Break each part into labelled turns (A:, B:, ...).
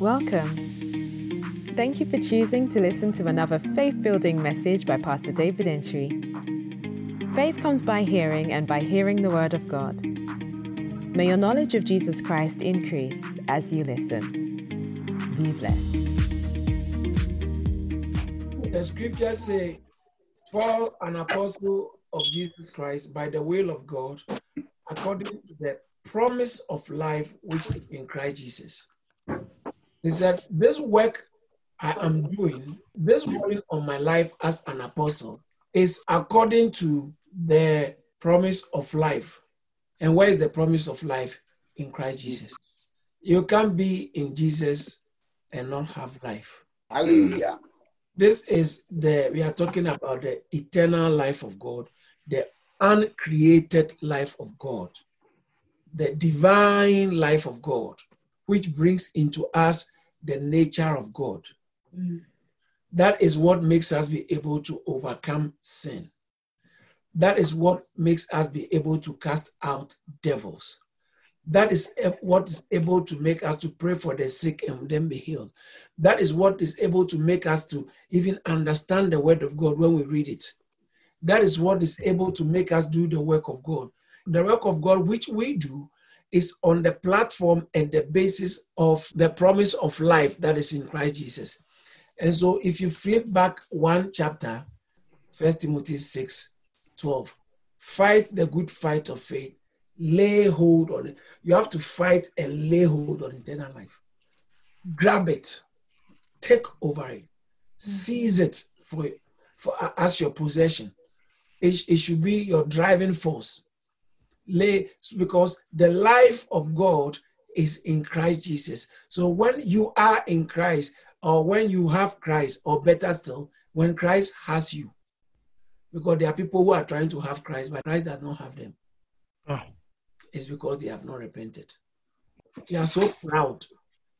A: Welcome. Thank you for choosing to listen to another faith building message by Pastor David Antwi. Faith comes by hearing, and by hearing the Word of God. May your knowledge of Jesus Christ increase as you listen. Be blessed.
B: The scriptures say, Paul, an apostle of Jesus Christ, by the will of God, according to the promise of life which is in Christ Jesus. He said, This work I am doing, this calling on my life as an apostle, is according to the promise of life. And where is the promise of life? In Christ Jesus. You can't be in Jesus and not have life.
C: Hallelujah.
B: This is the, we are talking about the eternal life of God, the uncreated life of God, the divine life of God, which brings into us the nature of God. Mm. That is what makes us be able to overcome sin. That is what makes us be able to cast out devils. That is what is able to make us to pray for the sick and then be healed. That is what is able to make us to even understand the word of God when we read it. That is what is able to make us do the work of God. The work of God which we do is on the platform and the basis of the promise of life that is in Christ Jesus. And so if you flip back one chapter, First Timothy 6, 12, fight the good fight of faith, lay hold on it. You have to fight and lay hold on eternal life. Grab it, take over it, seize it for, for as your possession. It, it should be your driving force lay because the life of God is in Christ Jesus. So when you are in Christ, or when you have Christ, or better still, when Christ has you, because there are people who are trying to have Christ, but Christ does not have them.
C: Oh.
B: It's because they have not repented. You are so proud.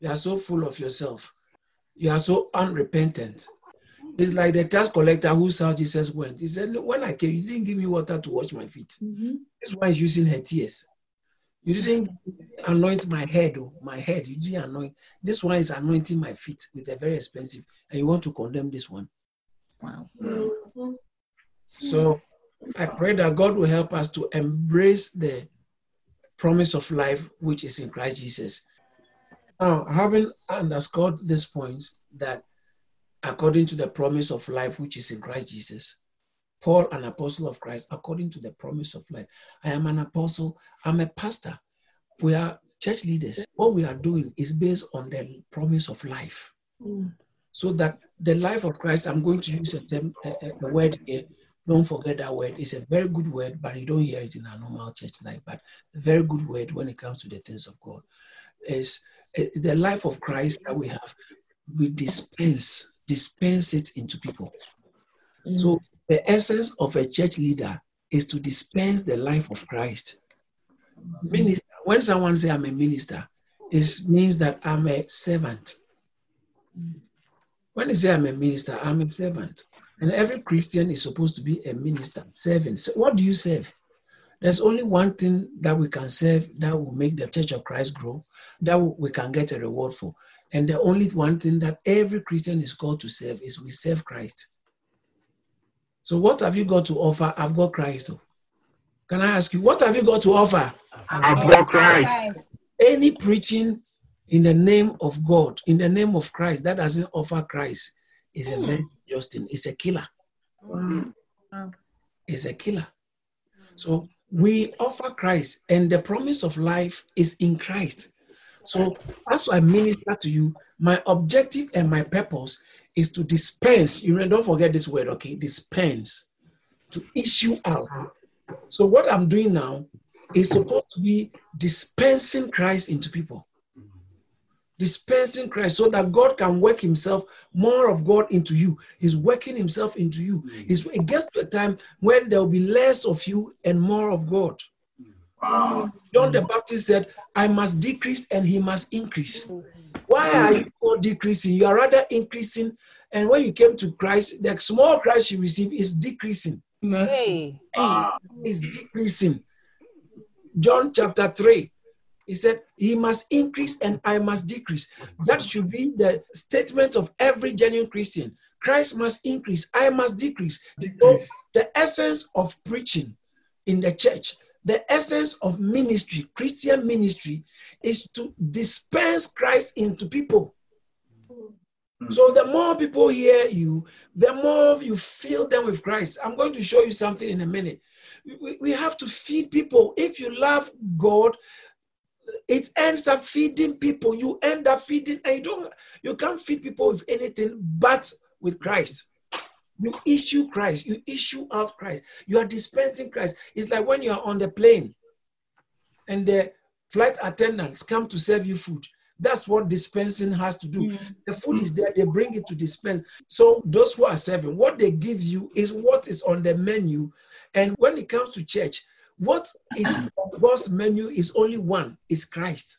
B: You are so full of yourself. You are so unrepentant. It's like the tax collector who saw Jesus went. He said, Look, When I came, you didn't give me water to wash my feet. Mm-hmm. This one is using her tears. You didn't anoint my head, oh, my head. You didn't anoint. This one is anointing my feet with a very expensive, and you want to condemn this one.
A: Wow.
B: So I pray that God will help us to embrace the promise of life which is in Christ Jesus. Now, having underscored these points, that according to the promise of life which is in Christ Jesus. Paul, an apostle of Christ, according to the promise of life. I am an apostle, I'm a pastor. We are church leaders. What we are doing is based on the promise of life. Mm. So that the life of Christ, I'm going to use a, term, a, a word here. Don't forget that word. It's a very good word, but you don't hear it in our normal church life. But a very good word when it comes to the things of God. Is the life of Christ that we have. We dispense dispense it into people. Mm. So the essence of a church leader is to dispense the life of Christ. Minister, when someone say I'm a minister, it means that I'm a servant. When they say I'm a minister, I'm a servant. And every Christian is supposed to be a minister, serving. So what do you serve? There's only one thing that we can serve that will make the Church of Christ grow, that we can get a reward for. And the only one thing that every Christian is called to serve is we serve Christ. So, what have you got to offer? I've got Christ. Can I ask you, what have you got to offer?
C: I've got Christ.
B: Any preaching in the name of God, in the name of Christ, that doesn't offer Christ is a hmm. very Justin. It's a killer.
A: Wow.
B: It's a killer. So we offer Christ, and the promise of life is in Christ. So as I minister to you, my objective and my purpose is to dispense. You know, don't forget this word, okay? Dispense. To issue out. So what I'm doing now is supposed to be dispensing Christ into people. Dispensing Christ so that God can work Himself, more of God into you. He's working Himself into you. He's, it gets to a time when there will be less of you and more of God.
C: Wow.
B: John the Baptist said, I must decrease and he must increase. Why are you all decreasing? You are rather increasing. And when you came to Christ, the small Christ you receive is decreasing.
A: Hey.
B: Is decreasing. John chapter 3, He said, He must increase and I must decrease. That should be the statement of every genuine Christian. Christ must increase, I must decrease. So the essence of preaching in the church, the essence of ministry, Christian ministry, is to dispense Christ into people. Hmm. So the more people hear you, the more you fill them with Christ. I'm going to show you something in a minute. We, we have to feed people. If you love God, it ends up feeding people. You end up feeding, and you don't you can't feed people with anything but with Christ. You issue Christ, you issue out Christ, you are dispensing Christ. It's like when you are on the plane and the flight attendants come to serve you food. That's what dispensing has to do. Mm. The food is there, they bring it to dispense. So, those who are serving, what they give you is what is on the menu. And when it comes to church, what is on God's menu is only one is Christ.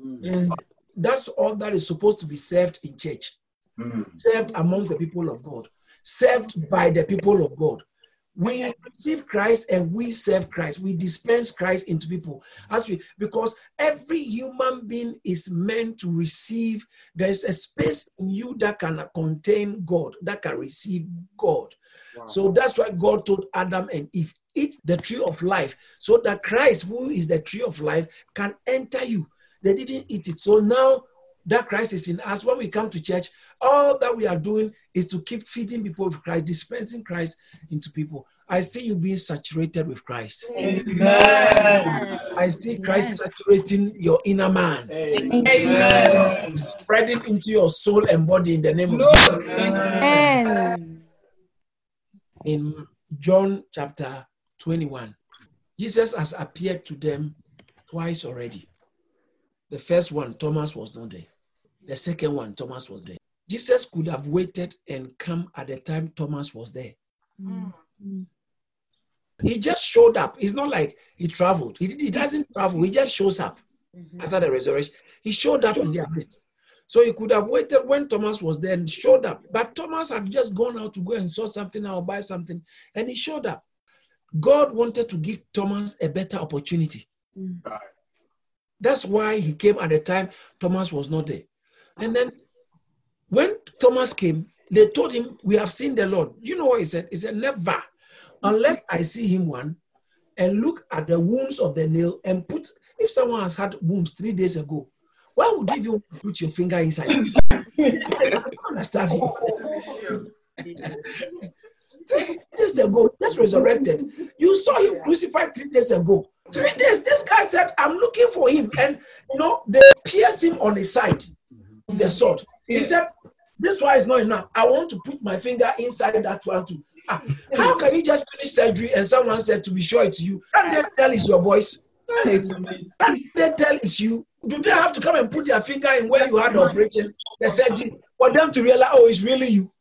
B: Mm. That's all that is supposed to be served in church, mm. served amongst the people of God, served by the people of God. We receive Christ and we serve Christ. We dispense Christ into people as we because every human being is meant to receive. There is a space in you that can contain God, that can receive God. Wow. So that's why God told Adam and Eve, eat the tree of life, so that Christ, who is the tree of life, can enter you. They didn't eat it. So now that Christ is in us. When we come to church, all that we are doing is to keep feeding people with Christ, dispensing Christ into people. I see you being saturated with Christ. Amen. I see Christ Amen. saturating your inner man. Amen. Spreading into your soul and body in the name of Jesus. Amen. In John chapter 21, Jesus has appeared to them twice already. The first one, Thomas was not there. The second one, Thomas was there. Jesus could have waited and come at the time Thomas was there. Mm-hmm. He just showed up. It's not like he traveled. He, he doesn't travel. He just shows up mm-hmm. after the resurrection. He showed up in their midst. So he could have waited when Thomas was there and showed up. But Thomas had just gone out to go and saw something or buy something, and he showed up. God wanted to give Thomas a better opportunity. Mm-hmm. That's why he came at the time Thomas was not there. And then when Thomas came, they told him, We have seen the Lord. You know what he said? He said, Never, unless I see him one and look at the wounds of the nail and put, if someone has had wounds three days ago, why would you put your finger inside it? I understand three days ago, just resurrected. You saw him crucified three days ago. Three days, this guy said, I'm looking for him. And, you know, they pierced him on his side the sword. He said, This one is not enough. I want to put my finger inside that one too. Ah, how can you just finish surgery and someone said to be sure it's you? Can they tell it's your voice? Can they tell it's you? Do they have to come and put their finger in where you had the operation, the surgery, for them to realize, oh, it's really you?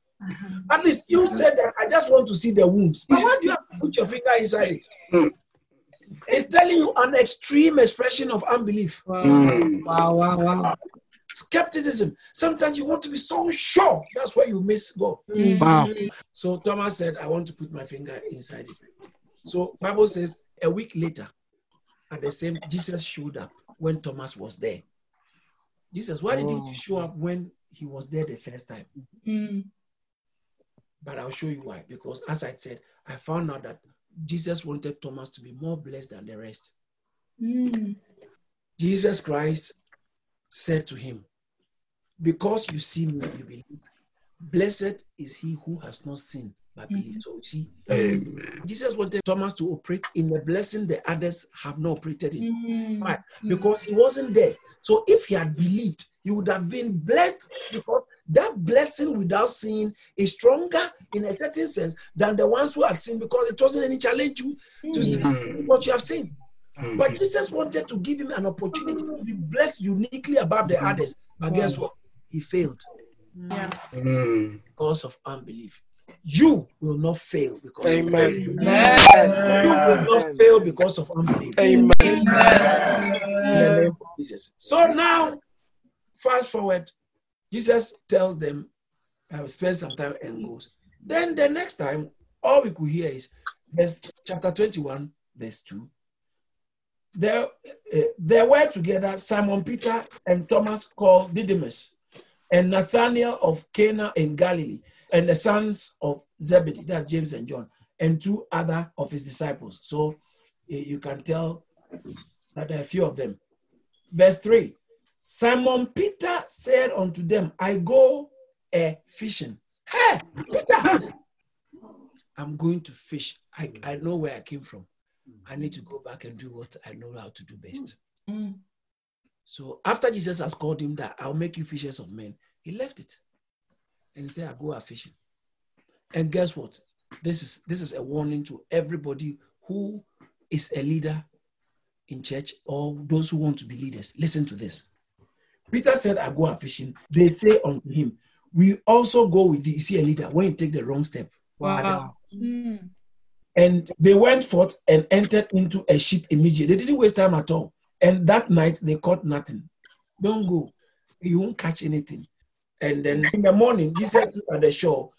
B: At least you said that I just want to see the wounds. But why do you have to put your finger inside it? Mm. It's telling you an extreme expression of unbelief. Wow, mm. wow, wow, wow. Skepticism. Sometimes you want to be so sure. That's where you miss God. Mm. Wow. So Thomas said, I want to put my finger inside it. So Bible says a week later, at the same, Jesus showed up when Thomas was there. Jesus, why didn't you show up when he was there the first time? Mm. But I'll show you why. Because as I said, I found out that Jesus wanted Thomas to be more blessed than the rest. Mm. Jesus Christ said to him, Because you see me, you believe. Blessed is he who has not seen but believe. Mm-hmm. So you see, Amen. Jesus wanted Thomas to operate in the blessing the others have not operated in. Mm-hmm. Why? Because he wasn't there. So if he had believed, he would have been blessed because that blessing without seeing is stronger in a certain sense than the ones who had seen because it wasn't any challenge to, to mm-hmm. what you have seen. Mm-hmm. But Jesus wanted to give him an opportunity to be blessed uniquely above the others. But guess what? He failed. Yeah. Mm. Because of unbelief. You will not fail because Amen. of unbelief. You will not fail because of unbelief. Amen. Amen. Jesus. So now, fast forward Jesus tells them, I will spend some time and goes. Then the next time, all we could hear is verse chapter 21, verse 2. there, uh, there were together Simon Peter and Thomas called Didymus, and Nathanael of Cana in Galilee, and the sons of Zebedee, that's James and John, and two other of his disciples. So you can tell that there are a few of them. Verse 3 Simon Peter said unto them, I go a fishing. Hey, Peter, I'm going to fish. I, I know where I came from. I need to go back and do what I know how to do best. Mm. So after Jesus has called him that I'll make you fishers of men, he left it. And he said, I'll go out fishing. And guess what? This is this is a warning to everybody who is a leader in church or those who want to be leaders. Listen to this. Peter said, I go out fishing. They say unto him, We also go with thee. You see a leader when you take the wrong step.
D: Wow. Mm.
B: And they went forth and entered into a ship immediately. They didn't waste time at all. And that night they caught nothing. Don't go. You won't catch anything. And then in the morning, Jesus at the shore,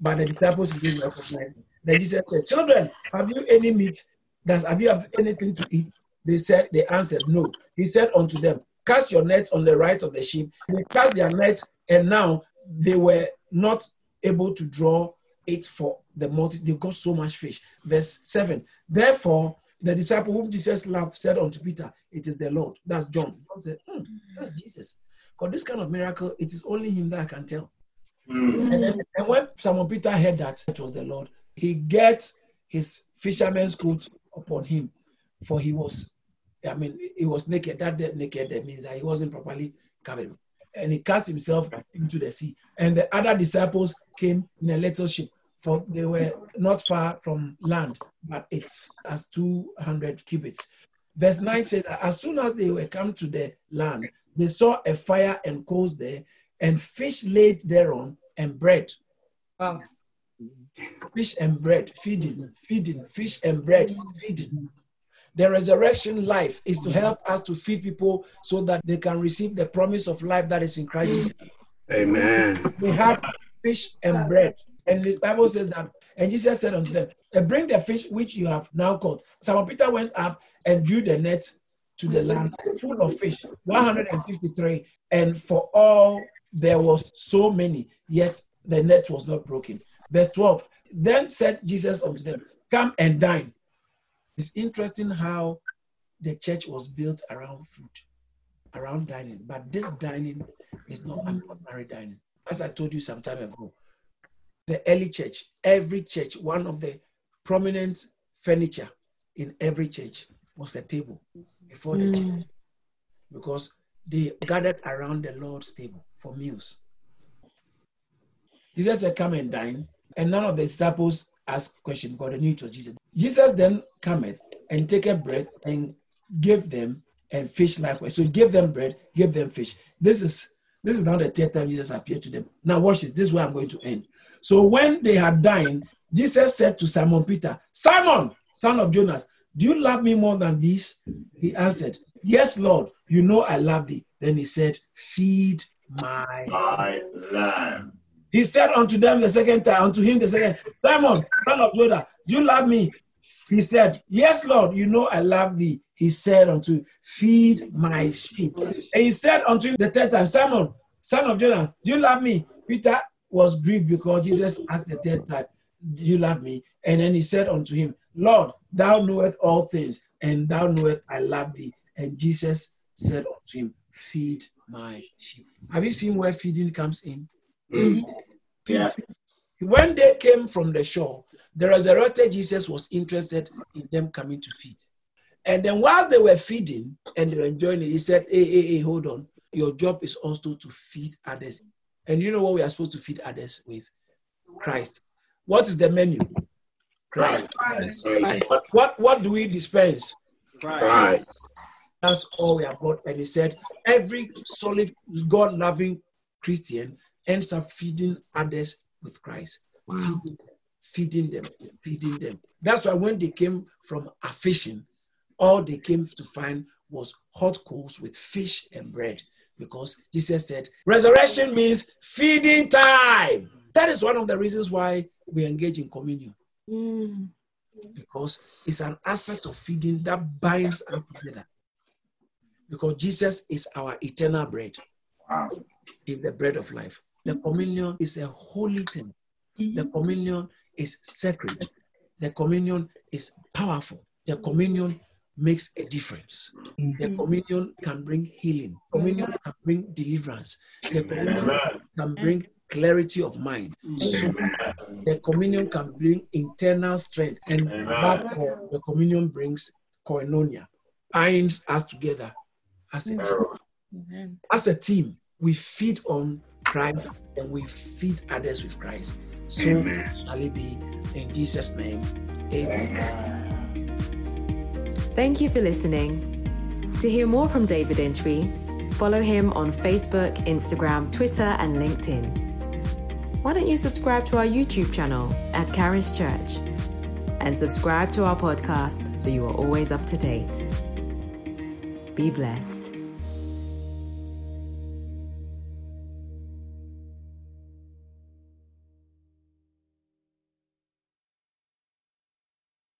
B: but the disciples didn't recognize him. Then Jesus said, Children, have you any meat? Does have you have anything to eat? They said, they answered, No. He said unto them, Cast your nets on the right of the ship. They cast their nets, and now they were not able to draw it for the multi. They got so much fish. Verse 7. Therefore, the disciple whom Jesus loved said unto Peter, It is the Lord. That's John. John said, hmm, That's Jesus. Because this kind of miracle, it is only him that I can tell. Mm. And, then, and when Simon Peter heard that it was the Lord, he get his fisherman's coat upon him, for he was, I mean, he was naked. That naked that means that he wasn't properly covered. And he cast himself into the sea. And the other disciples came in a little ship, for they were not far from land, but it's as 200 cubits. Verse 9 says, As soon as they were come to the land, they saw a fire and coals there, and fish laid thereon, and bread.
D: Wow.
B: Fish and bread, feeding, feeding, fish and bread, feeding. The resurrection life is to help us to feed people so that they can receive the promise of life that is in Christ Jesus.
C: Amen.
B: We have fish and bread. And the Bible says that, and Jesus said unto them, eh, Bring the fish which you have now caught. Simon Peter went up and drew the nets to the land full of fish, 153. And for all there was so many, yet the net was not broken. Verse 12. Then said Jesus unto them, Come and dine. It's interesting how the church was built around food, around dining. But this dining is not an ordinary dining. As I told you some time ago, the early church, every church, one of the prominent furniture in every church was a table before the mm. church because they gathered around the Lord's table for meals. Jesus said, Come and dine. And none of the disciples asked question because they knew it was Jesus. Jesus then cometh and take a bread and give them and fish likewise. So give them bread, give them fish. This is this is now the third time Jesus appeared to them. Now watch this. This is where I'm going to end. So when they had dined, Jesus said to Simon Peter, Simon, son of Jonas, do you love me more than this? He answered, Yes, Lord, you know I love thee. Then he said, Feed my,
C: my lamb.
B: He said unto them the second time, unto him the second, Simon, son of Judah, do you love me? He said, Yes, Lord, you know I love thee. He said unto Feed my sheep. And he said unto him the third time, Simon, son of Jonah, do you love me? Peter was grieved because Jesus asked the third time, Do you love me? And then he said unto him, Lord, thou knowest all things, and thou knowest I love thee. And Jesus said unto him, Feed my sheep. Have you seen where feeding comes in?
C: Mm. Yeah.
B: When they came from the shore, the resurrected Jesus was interested in them coming to feed. And then whilst they were feeding and they were enjoying it, he said, Hey, hey, hey, hold on. Your job is also to feed others. And you know what we are supposed to feed others with? Christ. What is the menu? Christ. Christ. What, what do we dispense?
C: Christ.
B: That's all we have got. And he said, every solid, God loving Christian ends up feeding others with Christ.
C: Wow.
B: Feeding, feeding them, feeding them. That's why when they came from a fishing, all they came to find was hot coals with fish and bread. Because Jesus said, resurrection means feeding time. That is one of the reasons why we engage in communion.
D: Mm.
B: because it's an aspect of feeding that binds us together. Because Jesus is our eternal bread.
C: Wow.
B: Is the bread of life. The communion is a holy thing. The communion is sacred. The communion is powerful. The communion makes a difference. The mm. communion can bring healing. Communion mm. can bring deliverance. The communion
C: Amen.
B: can bring clarity of mind. Mm. So the communion can bring internal strength, and
C: Amen.
B: the communion brings koinonia, binds us together as a team.
D: Amen.
B: As a team, we feed on Christ and we feed others with Christ. So
C: Amen.
B: shall it be in Jesus' name. Amen.
A: Thank you for listening. To hear more from David Antwi, follow him on Facebook, Instagram, Twitter, and LinkedIn. Why don't you subscribe to our YouTube channel at Charis Church and subscribe to our podcast so you are always up to date? Be blessed.